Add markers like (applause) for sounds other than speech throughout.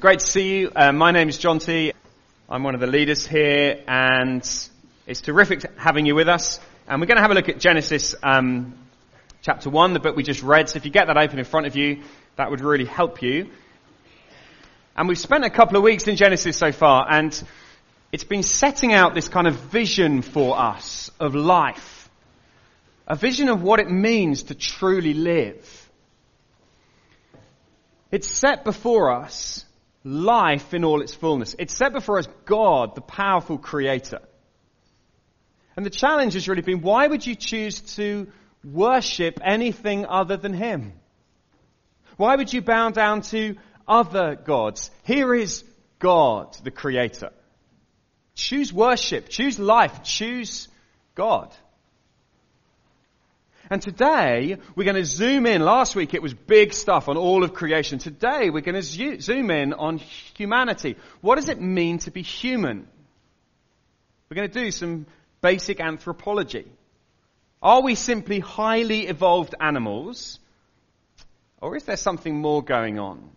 Great to see you. Uh, my name is John T. I'm one of the leaders here, and it's terrific having you with us. And we're going to have a look at Genesis um, chapter 1, the book we just read. So if you get that open in front of you, that would really help you. And we've spent a couple of weeks in Genesis so far, and it's been setting out this kind of vision for us of life. A vision of what it means to truly live. It's set before us life in all its fullness. It's set before us God, the powerful creator. And the challenge has really been, why would you choose to worship anything other than Him? Why would you bow down to other gods? Here is God, the creator. Choose worship, choose life, choose God. And today, we're going to zoom in. Last week it was big stuff on all of creation. Today, we're going to zoom in on humanity. What does it mean to be human? We're going to do some basic anthropology. Are we simply highly evolved animals? Or is there something more going on?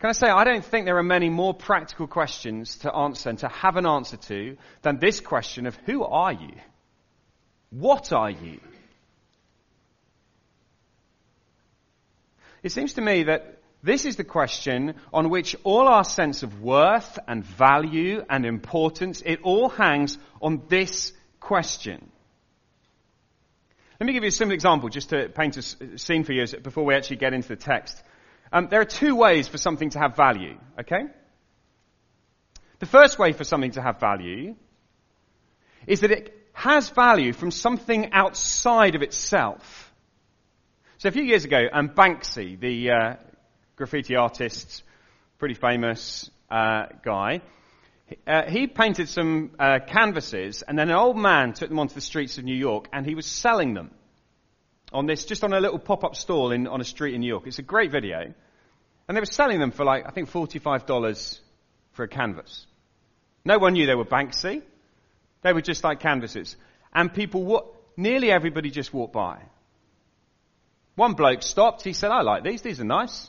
Can I say, I don't think there are many more practical questions to answer and to have an answer to than this question of who are you? What are you? It seems to me that this is the question on which all our sense of worth and value and importance, it all hangs on this question. Let me give you a simple example just to paint a scene for you before we actually get into the text. Um, there are two ways for something to have value, okay? The first way for something to have value is that it has value from something outside of itself. So a few years ago, um, Banksy, the uh, graffiti artist, pretty famous uh, guy, uh, he painted some uh, canvases, and then an old man took them onto the streets of New York, and he was selling them on this, just on a little pop-up stall in, on a street in New York. It's a great video, and they were selling them for like I think forty-five dollars for a canvas. No one knew they were Banksy. They were just like canvases. And people, nearly everybody just walked by. One bloke stopped. He said, I like these. These are nice.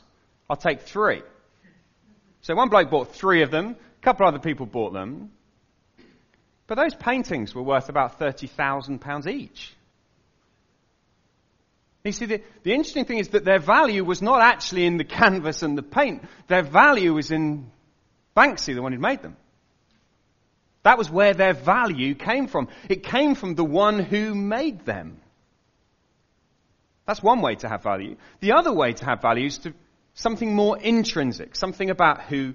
I'll take three. So one bloke bought three of them. A couple other people bought them. But those paintings were worth about £30,000 each. You see, the, the interesting thing is that their value was not actually in the (laughs) canvas and the paint. Their value was in Banksy, the one who made them. That was where their value came from. It came from the one who made them. That's one way to have value. The other way to have value is to something more intrinsic, something about who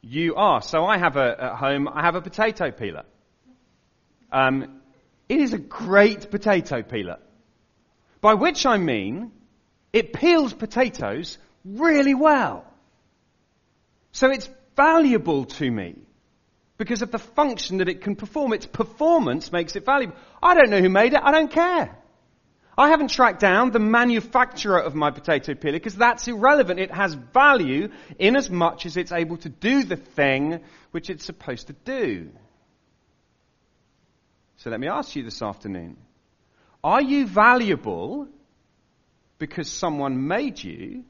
you are. So I have a, at home, I have a potato peeler. Um, it is a great potato peeler. By which I mean, it peels potatoes really well. So it's valuable to me because of the function that it can perform. Its performance makes it valuable. I don't know who made it. I don't care. I haven't tracked down the manufacturer of my potato peeler because that's irrelevant. It has value in as much as it's able to do the thing which it's supposed to do. So let me ask you this afternoon. Are you valuable because someone made you?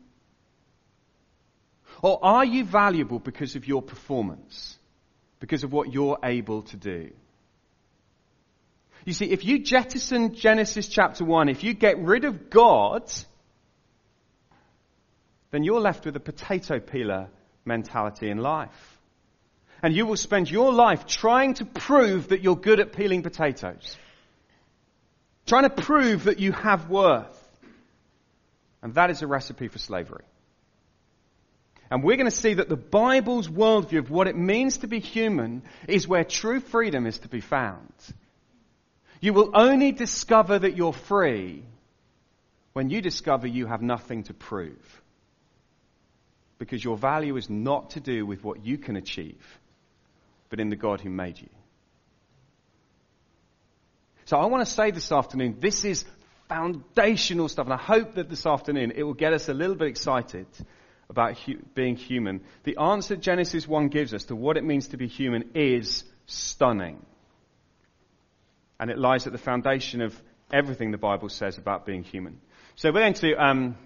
Or are you valuable because of your performance? Because of what you're able to do. You see, if you jettison Genesis chapter 1, if you get rid of God, then you're left with a potato peeler mentality in life. And you will spend your life trying to prove that you're good at peeling potatoes. Trying to prove that you have worth. And that is a recipe for slavery. And we're going to see that the Bible's worldview of what it means to be human is where true freedom is to be found. You will only discover that you're free when you discover you have nothing to prove. Because your value is not to do with what you can achieve, but in the God who made you. So I want to say this afternoon, this is foundational stuff, and I hope that this afternoon it will get us a little bit excited about hu- being human, the answer Genesis 1 gives us to what it means to be human is stunning. And it lies at the foundation of everything the Bible says about being human. So we're going to um,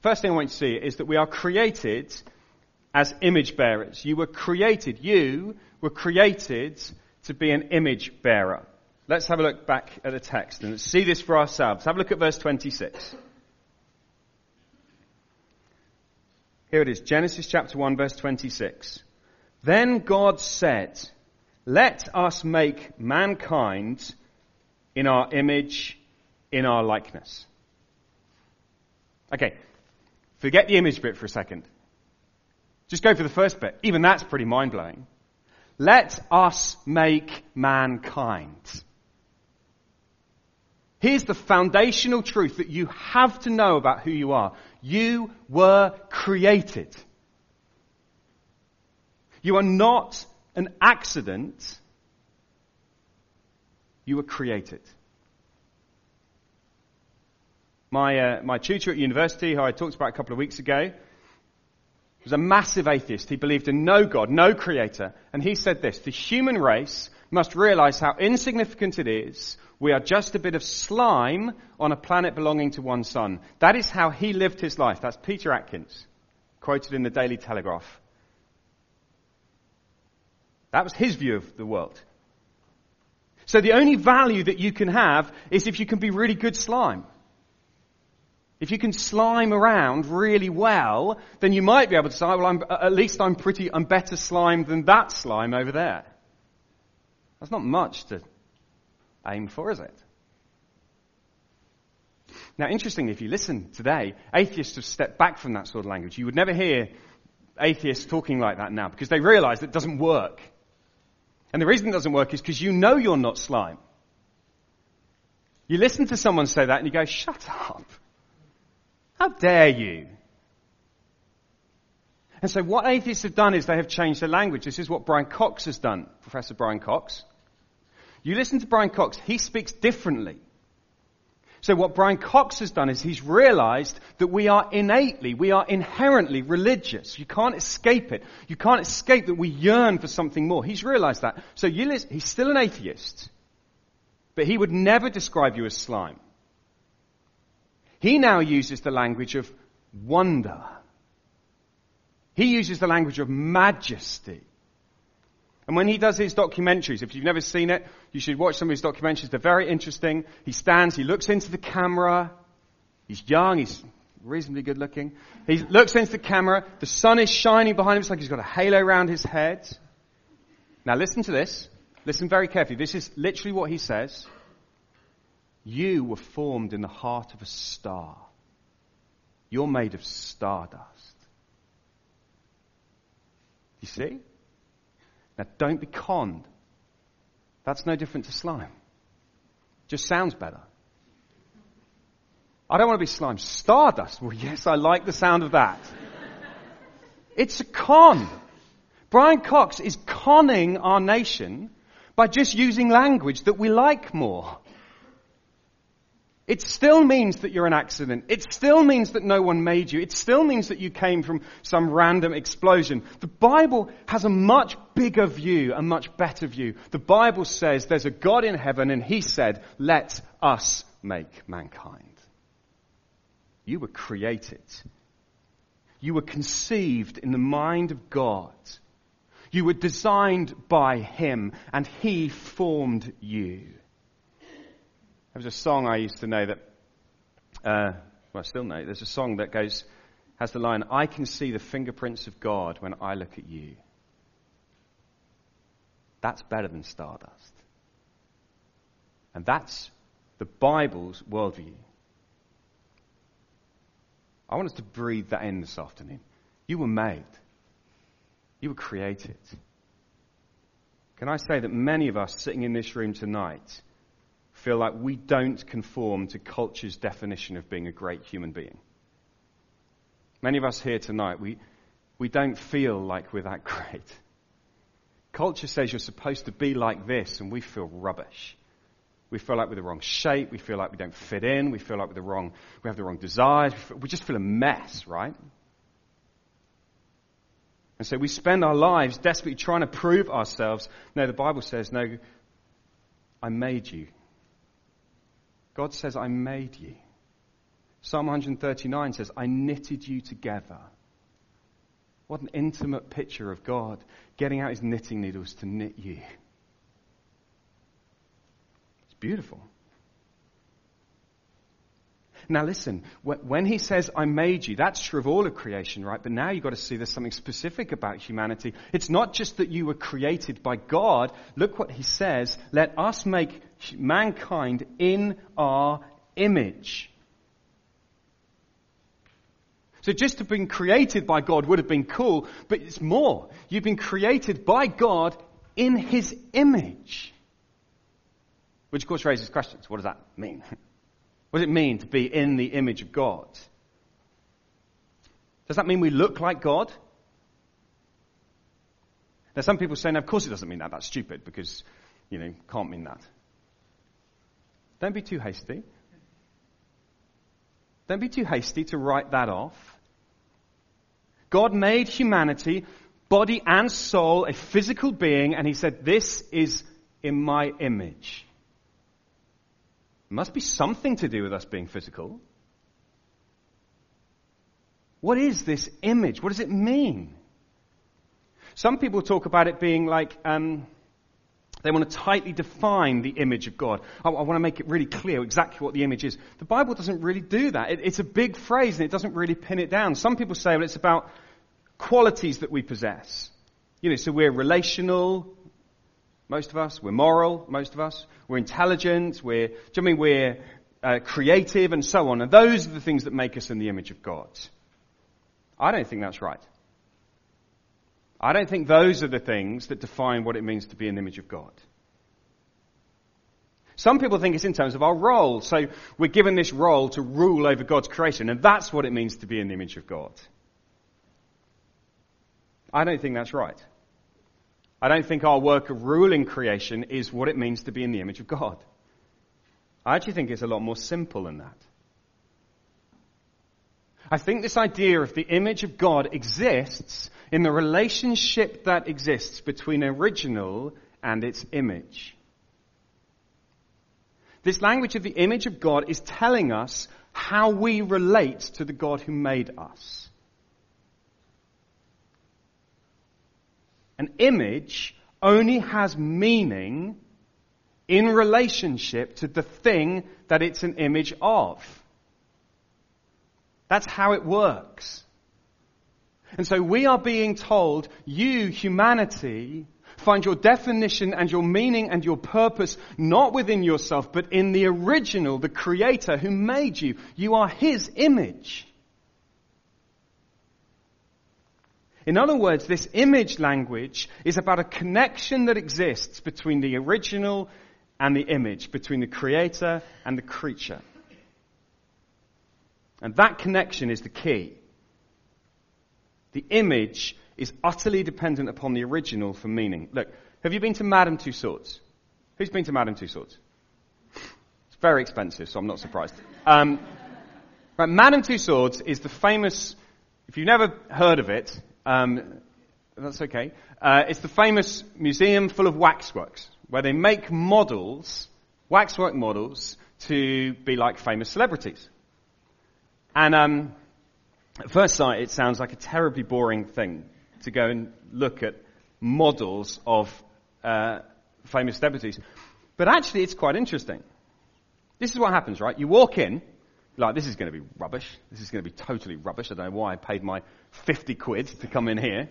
First thing I want you to see is that we are created as image bearers. You were created, you were created to be an image bearer. Let's have a look back at the text and see this for ourselves. Have a look at verse 26. Here it is, Genesis chapter 1 verse 26. Then God said, let us make mankind in our image, in our likeness. Okay, forget the image bit for a second. Just go for the first bit. Even that's pretty mind blowing. Let us make mankind. Here's the foundational truth that you have to know about who you are. You were created. You are not an accident. You were created. My, uh, my tutor at university, who I talked about a couple of weeks ago, was a massive atheist. He believed in no God, no creator. And he said this, the human race must realize how insignificant it is. We are just a bit of slime on a planet belonging to one sun. That is how he lived his life. That's Peter Atkins, quoted in the Daily Telegraph. That was his view of the world. So the only value that you can have is if you can be really good slime. If you can slime around really well, then you might be able to say, well, I'm, at least I'm pretty, I'm better slime than that slime over there. That's not much to aim for, is it? Now, interestingly, if you listen today, atheists have stepped back from that sort of language. You would never hear atheists talking like that now because they realize it doesn't work. And the reason it doesn't work is because you know you're not slime. You listen to someone say that and you go, shut up. How dare you? And so what atheists have done is they have changed their language. This is what Brian Cox has done, Professor Brian Cox. You listen to Brian Cox, he speaks differently. So what Brian Cox has done is he's realized that we are innately, we are inherently religious. You can't escape it. You can't escape that we yearn for something more. He's realized that. So listen, he's still an atheist, but he would never describe you as slime. He now uses the language of wonder. He uses the language of majesty. And when he does his documentaries, if you've never seen it, you should watch some of his documentaries. They're very interesting. He stands, he looks into the camera. He's young, he's reasonably good looking. He looks into the camera. The sun is shining behind him. It's like he's got a halo around his head. Now listen to this. Listen very carefully. This is literally what he says. You were formed in the heart of a star. You're made of stardust. You see? Now, don't be conned. That's no different to slime. Just sounds better. I don't want to be slime. Stardust. Well, yes, I like the sound of that. It's a con. Brian Cox is conning our nation by just using language that we like more. It still means that you're an accident. It still means that no one made you. It still means that you came from some random explosion. The Bible has a much bigger view, a much better view. The Bible says there's a God in heaven and he said, let us make mankind. You were created. You were conceived in the mind of God. You were designed by him and he formed you. There was a song I used to know that, uh, well, I still know. There's a song that goes, has the line, I can see the fingerprints of God when I look at you. That's better than stardust. And that's the Bible's worldview. I want us to breathe that in this afternoon. You were made. You were created. Can I say that many of us sitting in this room tonight feel like we don't conform to culture's definition of being a great human being. Many of us here tonight, we, we don't feel like we're that (laughs) great. Culture says you're supposed to be like this, and we feel rubbish. We feel like we're the wrong shape. We feel like we don't fit in. We feel like we're the wrong, we have the wrong desires. We, feel, we just feel a mess, right? And so we spend our lives desperately trying to prove ourselves. No, the Bible says, no, I made you God says, I made you. Psalm 139 says, I knitted you together. What an intimate picture of God getting out his knitting needles to knit you. It's beautiful. Now listen, when he says, I made you, that's true of all of creation, right? But now you've got to see there's something specific about humanity. It's not just that you were created by God. Look what he says. Let us make mankind in our image. So just to have been created by God would have been cool, but it's more. You've been created by God in his image. Which of course raises questions. What does that mean? (laughs) What does it mean to be in the image of God? Does that mean we look like God? Now, some people say, no, of course it doesn't mean that. That's stupid because, you know, can't mean that. Don't be too hasty. Don't be too hasty to write that off. God made humanity, body and soul, a physical being, and He said, This is in my image. Must be something to do with us being physical. What is this image? What does it mean? Some people talk about it being like um, they want to tightly define the image of God. I, I, want to make it really clear exactly what the image is. The Bible doesn't really do that. It, it's a big phrase and it doesn't really pin it down. Some people say, well, it's about qualities that we possess. You know, so we're relational, most of us. We're moral, most of us. We're intelligent. We're, do you mean we're uh, creative and so on? And those are the things that make us in the image of God. I don't think that's right. I don't think those are the things that define what it means to be an image of God. Some people think it's in terms of our role. So we're given this role to rule over God's creation, and that's what it means to be in the image of God. I don't think that's right. I don't think our work of ruling creation is what it means to be in the image of God. I actually think it's a lot more simple than that. I think this idea of the image of God exists in the relationship that exists between original and its image. This language of the image of God is telling us how we relate to the God who made us. An image only has meaning in relationship to the thing that it's an image of. That's how it works. And so we are being told, you, humanity, find your definition and your meaning and your purpose not within yourself, but in the original, the creator who made you. You are his image. In other words, this image language is about a connection that exists between the original and the image, between the creator and the creature. And that connection is the key. The image is utterly dependent upon the original for meaning. Look, have you been to Madame Tussauds? Who's been to Madame Tussauds? It's very expensive, so I'm not surprised. Um, (laughs) right, Madame Tussauds is the famous, if you've never heard of it, um, that's okay. Uh, it's the famous museum full of waxworks, where they make models, waxwork models, to be like famous celebrities. And um, at first sight, it sounds like a terribly boring thing to go and look at models of uh, famous celebrities. But actually, it's quite interesting. This is what happens, right? You walk in, like, this is going to be rubbish. This is going to be totally rubbish. I don't know why I paid my 50 quid to come in here. And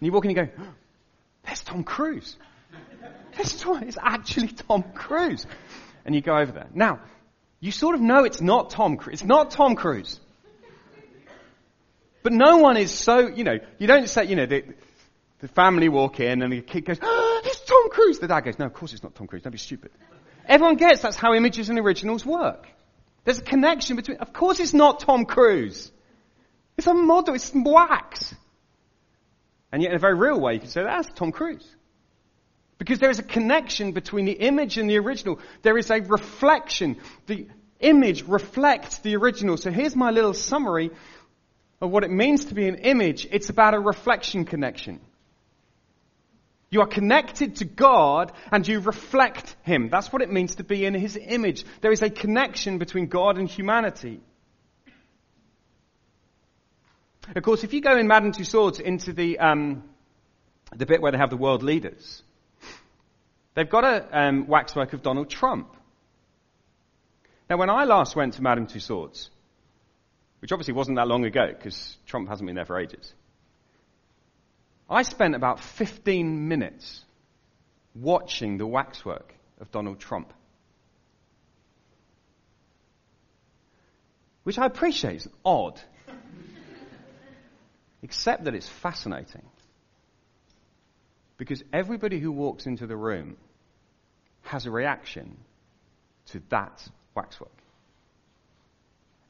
you walk in and you go, oh, there's Tom Cruise. There's Tom, it's actually Tom Cruise. And you go over there. Now, you sort of know it's not Tom Cruise. It's not Tom Cruise. But no one is so, you know, you don't say, you know, the, the family walk in and the kid goes, oh, it's Tom Cruise. The dad goes, no, of course it's not Tom Cruise. Don't be stupid. Everyone gets that's how images and originals work. There's a connection between, of course it's not Tom Cruise. It's a model, it's wax. And yet in a very real way you can say that's Tom Cruise. Because there is a connection between the image and the original. There is a reflection. The image reflects the original. So here's my little summary of what it means to be an image. It's about a reflection connection. You are connected to God and you reflect Him. That's what it means to be in His image. There is a connection between God and humanity. Of course, if you go in Madame Tussauds into the, um, the bit where they have the world leaders, they've got a um, waxwork of Donald Trump. Now, when I last went to Madame Tussauds, which obviously wasn't that long ago because Trump hasn't been there for ages, I spent about 15 minutes watching the waxwork of Donald Trump. Which I appreciate is odd. (laughs) Except that it's fascinating. Because everybody who walks into the room has a reaction to that waxwork.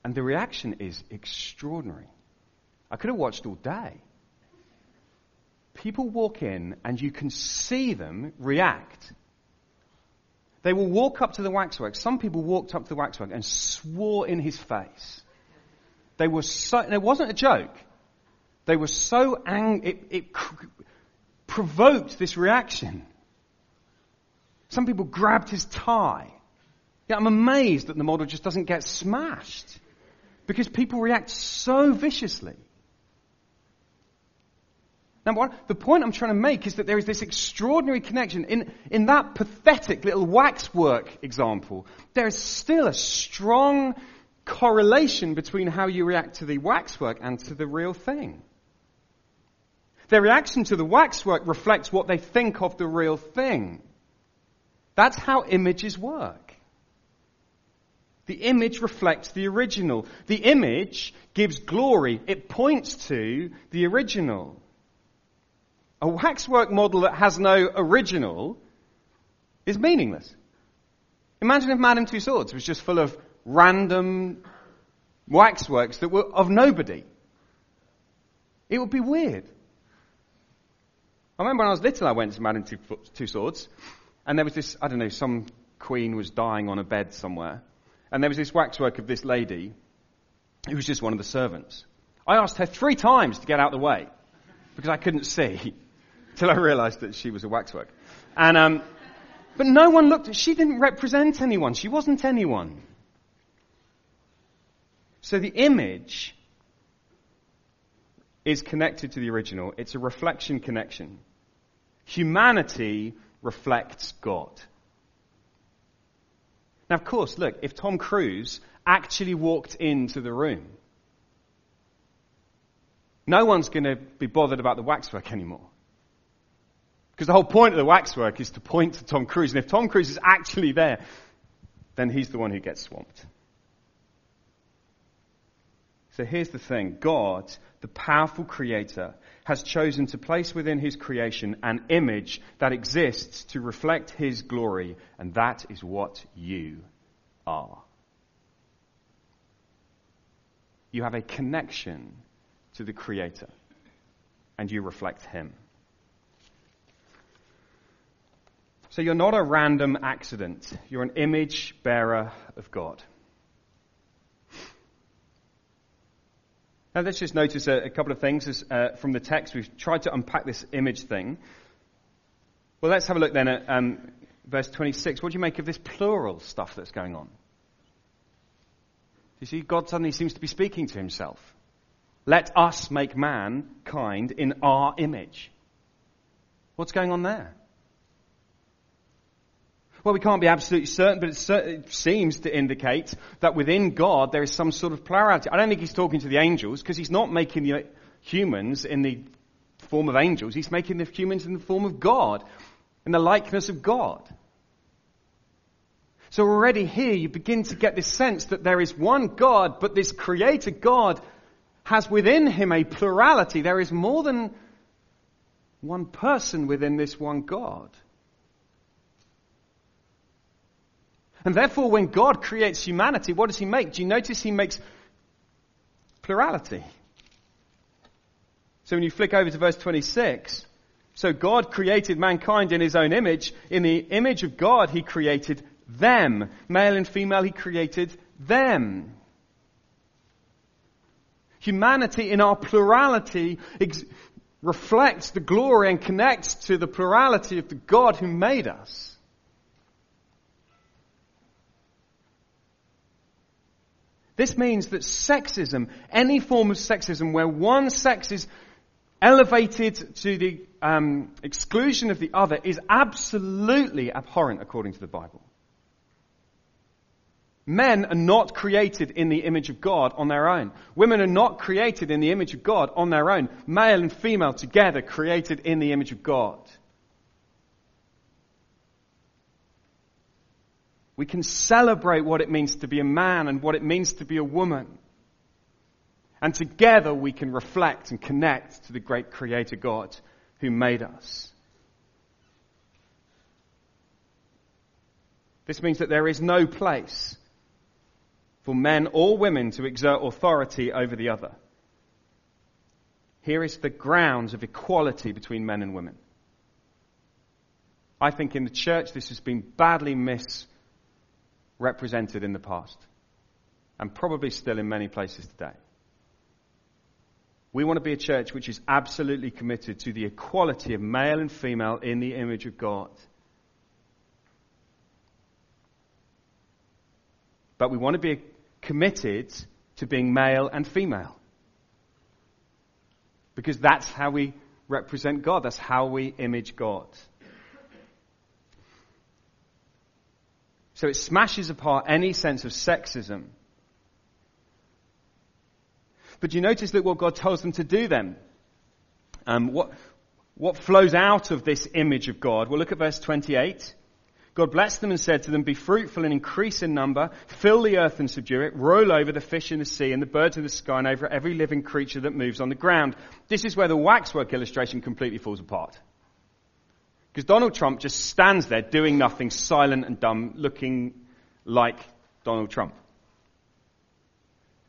And the reaction is extraordinary. I could have watched all day. People walk in and you can see them react. They will walk up to the waxwork. Some people walked up to the waxwork and swore in his face. They were so, and it wasn't a joke. They were so angry, it, it provoked this reaction. Some people grabbed his tie. Yeah, I'm amazed that the model just doesn't get smashed. Because people react so viciously. Now, what, the point I'm trying to make is that there is this extraordinary connection. In, in that pathetic little waxwork example, there is still a strong correlation between how you react to the waxwork and to the real thing. Their reaction to the waxwork reflects what they think of the real thing. That's how images work. The image reflects the original. The image gives glory. It points to the original. A waxwork model that has no original is meaningless. Imagine if Madame Tussauds was just full of random waxworks that were of nobody. It would be weird. I remember when I was little, I went to Madame Tussauds, and there was this, I don't know, some queen was dying on a bed somewhere, and there was this waxwork of this lady who was just one of the servants. I asked her three times to get out of the way because I couldn't see till I realized that she was a waxwork. And, um, but no one looked, she didn't represent anyone. She wasn't anyone. So the image is connected to the original. It's a reflection connection. Humanity reflects God. Now, of course, look, if Tom Cruise actually walked into the room, no one's going to be bothered about the waxwork anymore. Because the whole point of the waxwork is to point to Tom Cruise. And if Tom Cruise is actually there, then he's the one who gets swamped. So here's the thing God, the powerful creator, has chosen to place within his creation an image that exists to reflect his glory, and that is what you are. You have a connection to the creator, and you reflect him. So you're not a random accident. You're an image bearer of God. Now let's just notice a, a couple of things as, uh, from the text. We've tried to unpack this image thing. Well, let's have a look then at um, verse 26. What do you make of this plural stuff that's going on? You see, God suddenly seems to be speaking to himself. Let us make mankind in our image. What's going on there? Well, we can't be absolutely certain, but it seems to indicate that within God there is some sort of plurality. I don't think he's talking to the angels because he's not making the uh, humans in the form of angels. He's making the humans in the form of God, in the likeness of God. So already here you begin to get this sense that there is one God, but this creator God has within him a plurality. There is more than one person within this one God. And therefore, when God creates humanity, what does he make? Do you notice he makes plurality? So when you flick over to verse 26, so God created mankind in his own image. In the image of God, he created them. Male and female, he created them. Humanity in our plurality ex- reflects the glory and connects to the plurality of the God who made us. This means that sexism, any form of sexism where one sex is elevated to the um, exclusion of the other, is absolutely abhorrent according to the Bible. Men are not created in the image of God on their own. Women are not created in the image of God on their own. Male and female together created in the image of God. We can celebrate what it means to be a man and what it means to be a woman. And together we can reflect and connect to the great Creator God who made us. This means that there is no place for men or women to exert authority over the other. Here is the grounds of equality between men and women. I think in the church this has been badly misrepresented in the past, and probably still in many places today. We want to be a church which is absolutely committed to the equality of male and female in the image of God. But we want to be committed to being male and female. Because that's how we represent God. That's how we image God. So it smashes apart any sense of sexism. But you notice that what God tells them to do then? Um, what, what flows out of this image of God? Well, look at verse 28. God blessed them and said to them, Be fruitful and increase in number, fill the earth and subdue it, roll over the fish in the sea and the birds of the sky and over every living creature that moves on the ground. This is where the waxwork illustration completely falls apart. Because Donald Trump just stands there doing nothing, silent and dumb, looking like Donald Trump.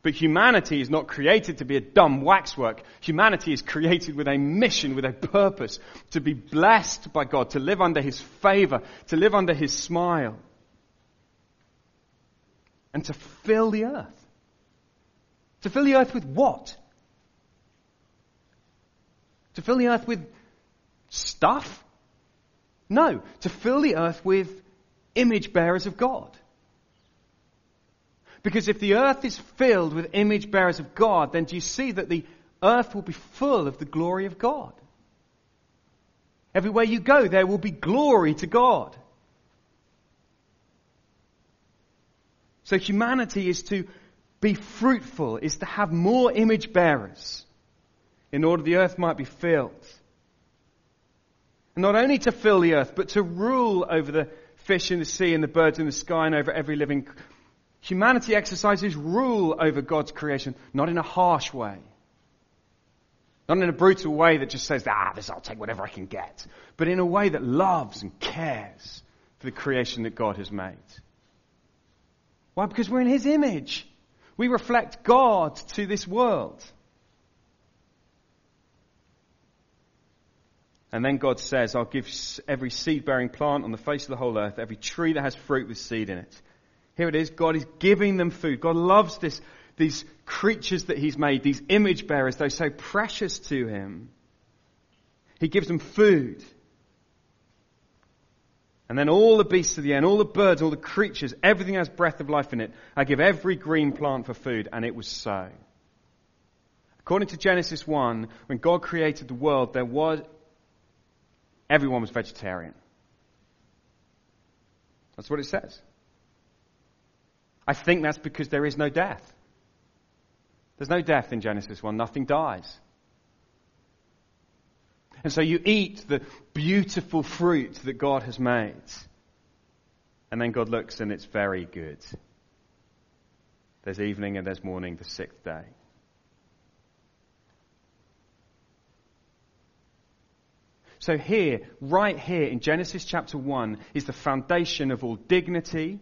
But humanity is not created to be a dumb waxwork. Humanity is created with a mission, with a purpose, to be blessed by God, to live under His favor, to live under His smile, and to fill the earth. To fill the earth with what? To fill the earth with stuff? No, to fill the earth with image bearers of God. Because if the earth is filled with image bearers of God, then do you see that the earth will be full of the glory of God? Everywhere you go, there will be glory to God. So humanity is to be fruitful, is to have more image bearers in order the earth might be filled. Not only to fill the earth, but to rule over the fish in the sea and the birds in the sky and over every living Humanity exercises rule over God's creation, not in a harsh way. Not in a brutal way that just says, ah, this I'll take whatever I can get. But in a way that loves and cares for the creation that God has made. Why? Because we're in His image. We reflect God to this world. And then God says, I'll give every seed bearing plant on the face of the whole earth, every tree that has fruit with seed in it. Here it is. God is giving them food. God loves this, these creatures that He's made, these image bearers. They're so precious to Him. He gives them food. And then all the beasts of the air, all the birds, all the creatures, everything has breath of life in it. I give every green plant for food, and it was so. According to Genesis 1, when God created the world, there was, everyone was vegetarian. That's what it says. I think that's because there is no death. There's no death in Genesis 1. Nothing dies. And so you eat the beautiful fruit that God has made. And then God looks and it's very good. There's evening and there's morning, the sixth day. So here, right here in Genesis chapter 1, is the foundation of all dignity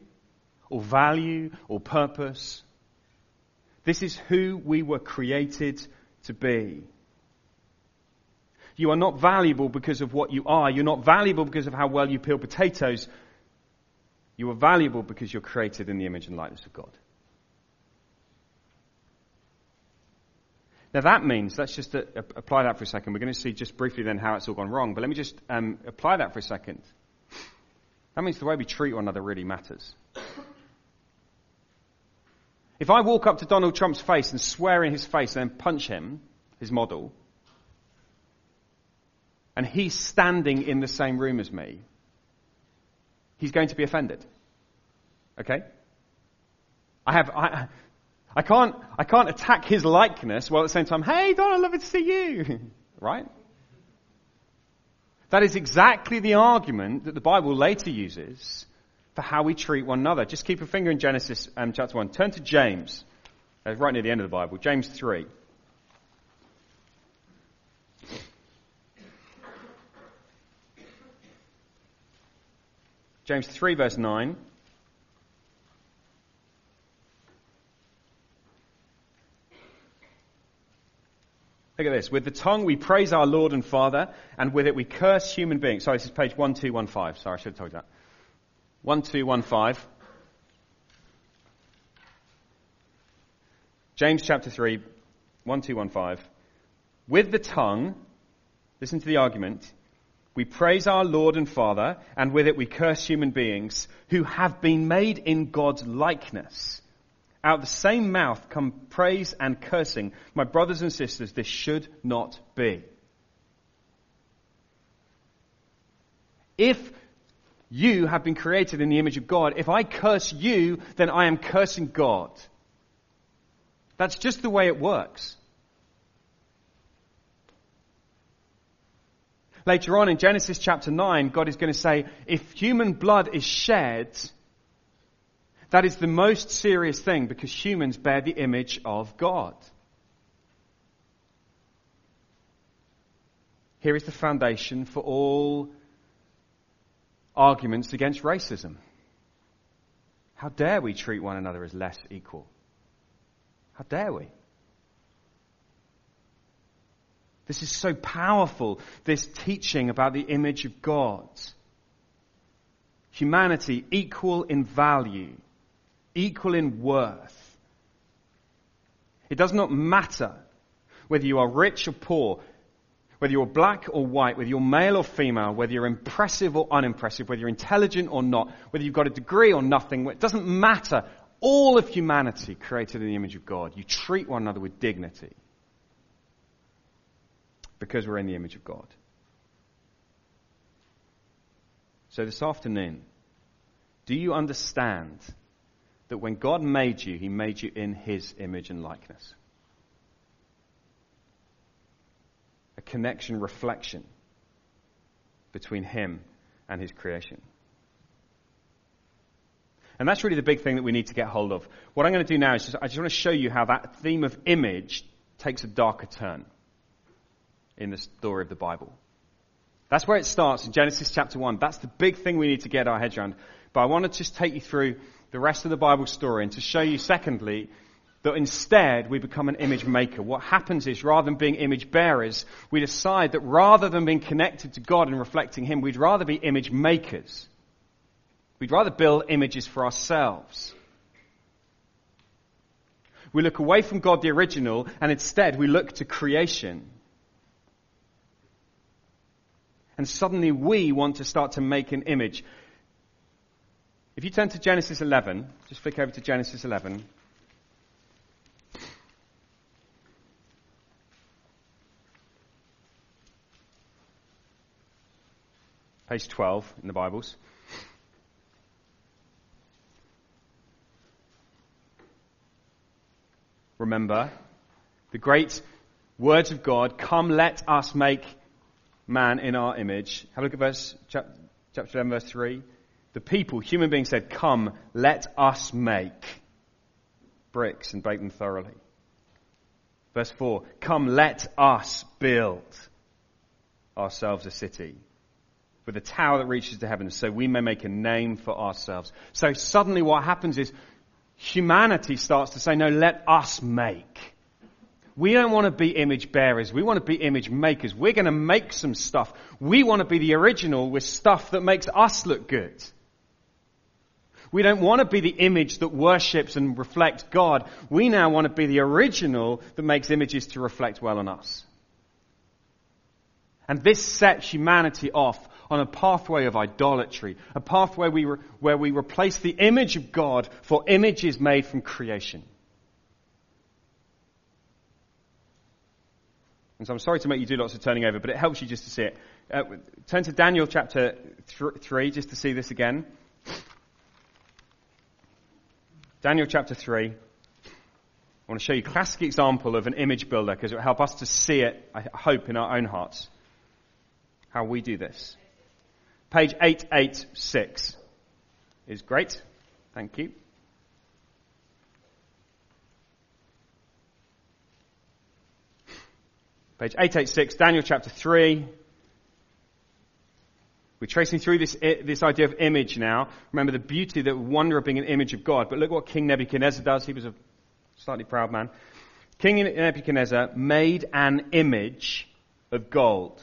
or value or purpose. This is who we were created to be. You are not valuable because of what you are. You're not valuable because of how well you peel potatoes. You are valuable because you're created in the image and likeness of God. Now that means, let's just uh, apply that for a second. We're going to see just briefly then how it's all gone wrong, but let me just um, apply that for a second. That means the way we treat one another really matters. If I walk up to Donald Trump's face and swear in his face and then punch him, his model, and he's standing in the same room as me, he's going to be offended. Okay? I have, I, I can't, I can't attack his likeness while at the same time, hey Donald, love to see you. (laughs) right? That is exactly the argument that the Bible later uses for how we treat one another. Just keep a finger in Genesis um, chapter 1. Turn to James. Uh, right near the end of the Bible. James 3. James 3 verse 9. Look at this. With the tongue we praise our Lord and Father, and with it we curse human beings. Sorry, this is page 1215. Sorry, I should have told you that. 1215. James chapter 3, 1215. With the tongue, listen to the argument, we praise our Lord and Father, and with it we curse human beings who have been made in God's likeness. Out of the same mouth come praise and cursing. My brothers and sisters, this should not be. If you have been created in the image of God, if I curse you, then I am cursing God. That's just the way it works. Later on in Genesis chapter 9, God is going to say, if human blood is shed, that is the most serious thing because humans bear the image of God. Here is the foundation for all arguments against racism. How dare we treat one another as less equal? How dare we? This is so powerful, this teaching about the image of God. Humanity equal in value, equal in worth. It does not matter whether you are rich or poor, whether you're black or white, whether you're male or female, whether you're impressive or unimpressive, whether you're intelligent or not, whether you've got a degree or nothing, it doesn't matter. All of humanity created in the image of God. You treat one another with dignity because we're in the image of God. So this afternoon, do you understand that when God made you, He made you in His image and likeness? A connection, reflection between Him and His creation. And that's really the big thing that we need to get hold of. What I'm going to do now is just, I just want to show you how that theme of image takes a darker turn in the story of the Bible. That's where it starts in Genesis chapter 1. That's the big thing we need to get our heads around. But I want to just take you through the rest of the Bible story and to show you, secondly, that instead we become an image maker. What happens is rather than being image bearers, we decide that rather than being connected to God and reflecting Him, we'd rather be image makers. We'd rather build images for ourselves. We look away from God the original and instead we look to creation and suddenly we want to start to make an image. If you turn to Genesis 11, just flick over to Genesis 11. Page 12 in the Bibles. Remember the great words of God, come let us make man in our image. Have a look at verse, chapter 11, verse 3. The people, human beings said, Come, let us make bricks and bake them thoroughly. Verse 4. Come, let us build ourselves a city with a tower that reaches to heaven so we may make a name for ourselves. So suddenly what happens is humanity starts to say, no, let us make. We don't want to be image bearers. We want to be image makers. We're going to make some stuff. We want to be the original with stuff that makes us look good. We don't want to be the image that worships and reflects God. We now want to be the original that makes images to reflect well on us. And this sets humanity off on a pathway of idolatry, a pathway we re- where we replace the image of God for images made from creation. And so I'm sorry to make you do lots of turning over, but it helps you just to see it. Uh, turn to Daniel chapter th- 3 just to see this again. Daniel chapter 3. I want to show you a classic example of an image builder because it will help us to see it, I hope, in our own hearts. How we do this. Page 886 is great. Thank you. Page 886, Daniel chapter 3. We're tracing through this, this idea of image now. Remember the beauty, the wonder of being an image of God. But look what King Nebuchadnezzar does. He was a slightly proud man. King Nebuchadnezzar made an image of gold.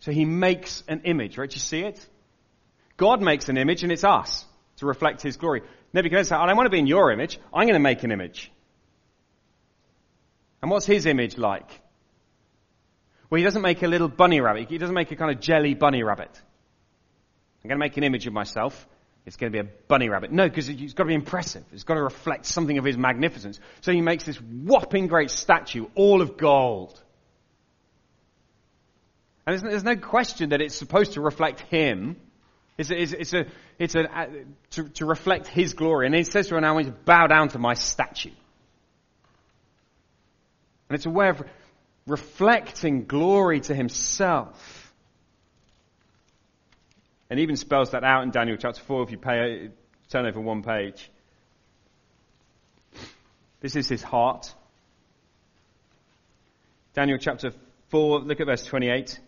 So he makes an image, right? Do you see it? God makes an image and it's us to reflect his glory. Nebuchadnezzar I don't want to be in your image. I'm going to make an image. And what's his image like? Well, he doesn't make a little bunny rabbit. He doesn't make a kind of jelly bunny rabbit. I'm going to make an image of myself. It's going to be a bunny rabbit. No, because it's got to be impressive. It's got to reflect something of his magnificence. So he makes this whopping great statue, all of gold. And there's, no question that it's supposed to reflect him. It's, it's a, it's a, uh, to, to reflect his glory. And he says to her, now I want you to bow down to my statue. And it's a way of reflecting glory to himself. And even spells that out in Daniel chapter 4 if you pay, turn over one page. This is his heart. Daniel chapter 4, look at verse 28.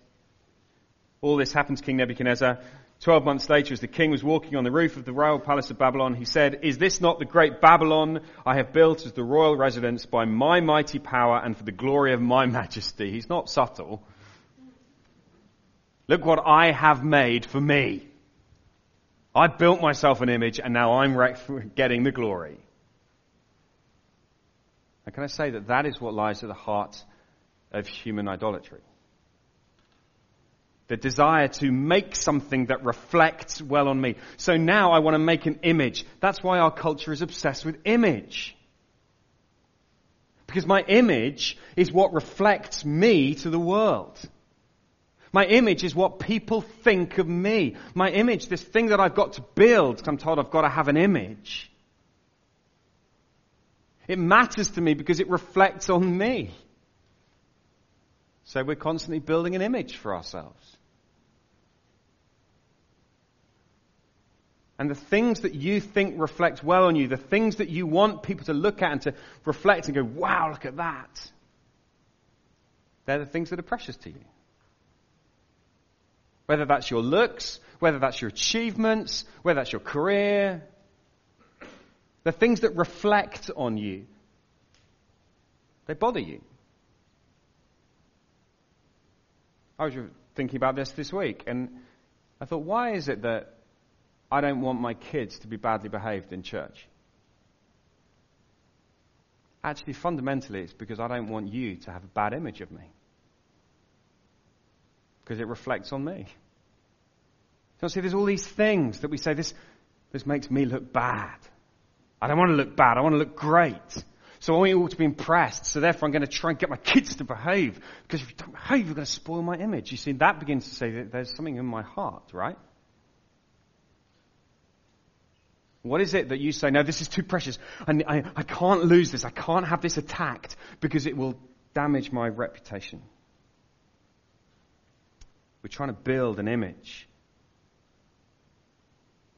All this happened to King Nebuchadnezzar. Twelve months later, as the king was walking on the roof of the royal palace of Babylon, he said, Is this not the great Babylon I have built as the royal residence by my mighty power and for the glory of my (laughs) majesty? He's not subtle. Look what I have made for me. I built myself an image and now I'm (laughs) getting the glory. And can I say that that is what lies at the heart of human idolatry? the desire to make something that reflects well on me. So now I want to make an image. That's why our culture is obsessed with image. Because my image is what reflects me to the world. My image is what people think of me. My image, this thing that I've got to build, I'm told I've got to have an image. It matters to me because it reflects on me. So we're constantly building an image for ourselves. And the things that you think reflect well on you, the things that you want people to look at and to reflect and go, wow, look at that. They're the things that are precious to you. Whether that's your looks, whether that's your achievements, whether that's your career, the things that reflect on you, they bother you. I was thinking about this this week, and I thought, why is it that I don't want my kids to be badly behaved in church. Actually, fundamentally, it's because I don't want you to have a bad image of me. Because it reflects on me. So see, there's all these things that we say, this, this makes me look bad. I don't want to look bad. I want to look great. So I want you all to be impressed. So therefore I'm going to try and get my kids to behave. Because if you don't behave, you're going to spoil my image. You see, that begins to say that there's something in my heart, right? What is it that you say, no, this is too precious. I, I, I can't lose this. I can't have this attacked because it will damage my reputation. We're trying to build an image.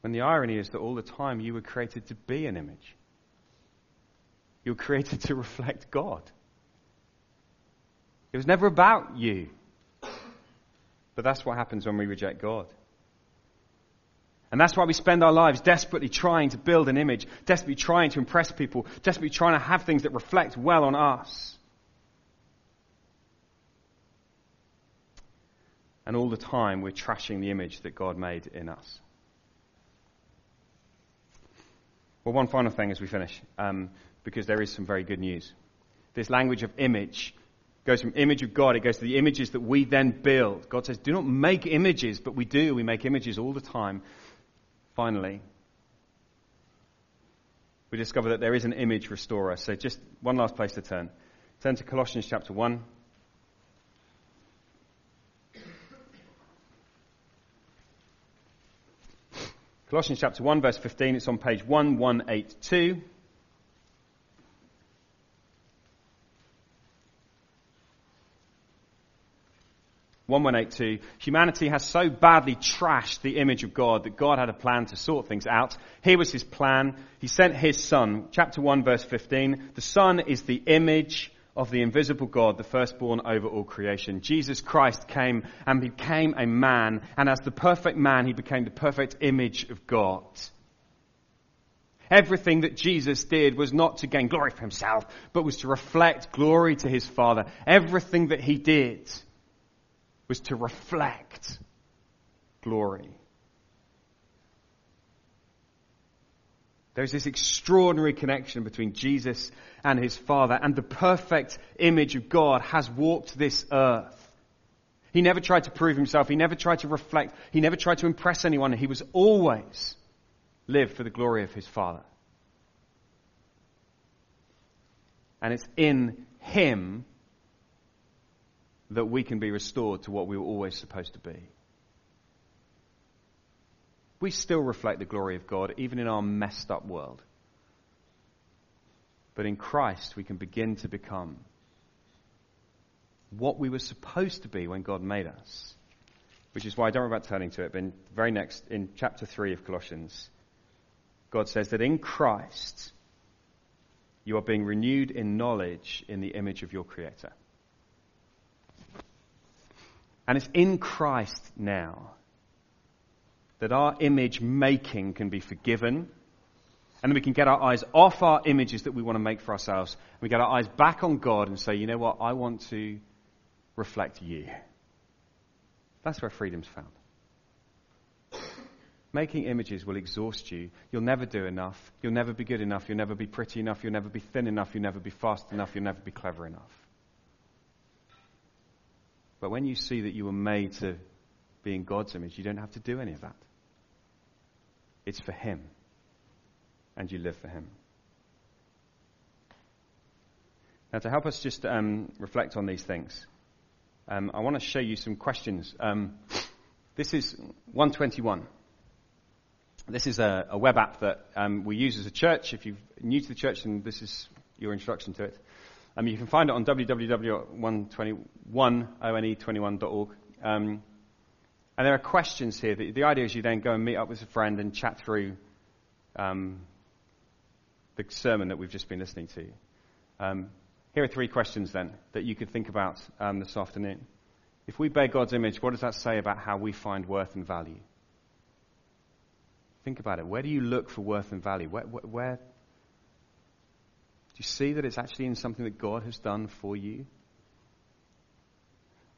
When the irony is that all the time you were created to be an image. You were created to reflect God. It was never about you. But that's what happens when we reject God. And that's why we spend our lives desperately trying to build an image, desperately trying to impress people, desperately trying to have things that reflect well on us. And all the time we're trashing the image that God made in us. Well, one final thing as we finish, um, because there is some very good news. This language of image goes from image of God, it goes to the images that we then build. God says, do not make images, but we do. We make images all the time. Finally, we discover that there is an image restorer. So just one last place to turn. Turn to Colossians chapter 1. Colossians chapter 1 verse 15, it's on page 1182. One one eight two. Humanity has so badly trashed the image of God that God had a plan to sort things out. Here was His plan. He sent His Son. Chapter one verse fifteen. The Son is the image of the invisible God, the firstborn over all creation. Jesus Christ came and became a man, and as the perfect man, he became the perfect image of God. Everything that Jesus did was not to gain glory for himself, but was to reflect glory to his Father. Everything that he did was to reflect glory. There's this extraordinary connection between Jesus and his Father, and the perfect image of God has walked this earth. He never tried to prove himself. He never tried to reflect. He never tried to impress anyone. He was always lived for the glory of his Father. And it's in him that we can be restored to what we were always supposed to be we still reflect the glory of God, even in our messed up world. But in Christ, we can begin to become what we were supposed to be when God made us. Which is why I don't worry about turning to it, but in very next, in chapter 3 of Colossians, God says that in Christ, you are being renewed in knowledge in the image of your Creator. And it's in Christ now that our image making can be forgiven. And then we can get our eyes off our images that we want to make for ourselves. And we get our eyes back on God and say, you know what? I want to reflect you. That's where freedom's found. Making images will exhaust you. You'll never do enough. You'll never be good enough. You'll never be pretty enough. You'll never be thin enough. You'll never be fast enough. You'll never be clever enough. But when you see that you were made to be in God's image, you don't have to do any of that. It's for Him. And you live for Him. Now, to help us just um, reflect on these things, um, I want to show you some questions. Um, this is 121. This is a, a web app that um, we use as a church. If you're new to the church and this is your introduction to it, um, you can find it on www.121one21.org. Um, and there are questions here. The, the, idea is you then go and meet up with a friend and chat through um, the sermon that we've just been listening to. Um, here are three questions then that you could think about um, this afternoon. If we bear God's image, what does that say about how we find worth and value? Think about it. Where do you look for worth and value? Where, where, where do you see that it's actually in something that God has done for you?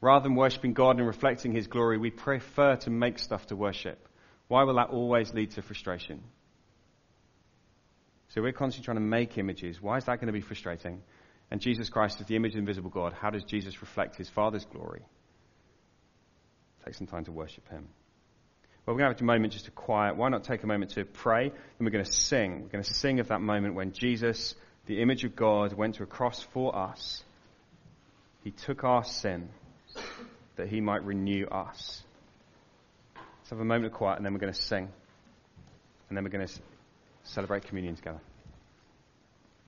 Rather than worshipping God and reflecting His glory, we prefer to make stuff to worship. Why will that always lead to frustration? So we're constantly trying to make images. Why is that going to be frustrating? And Jesus Christ is the image of invisible God. How does Jesus reflect His Father's glory? Take some time to worship Him. Well, we're going to have a moment just to quiet. Why not take a moment to pray? And we're going to sing. We're going to sing of that moment when Jesus, the image of God, went to a cross for us. He took our sin that he might renew us. Let's have a moment of quiet and then we're going to sing. And then we're going to celebrate communion together.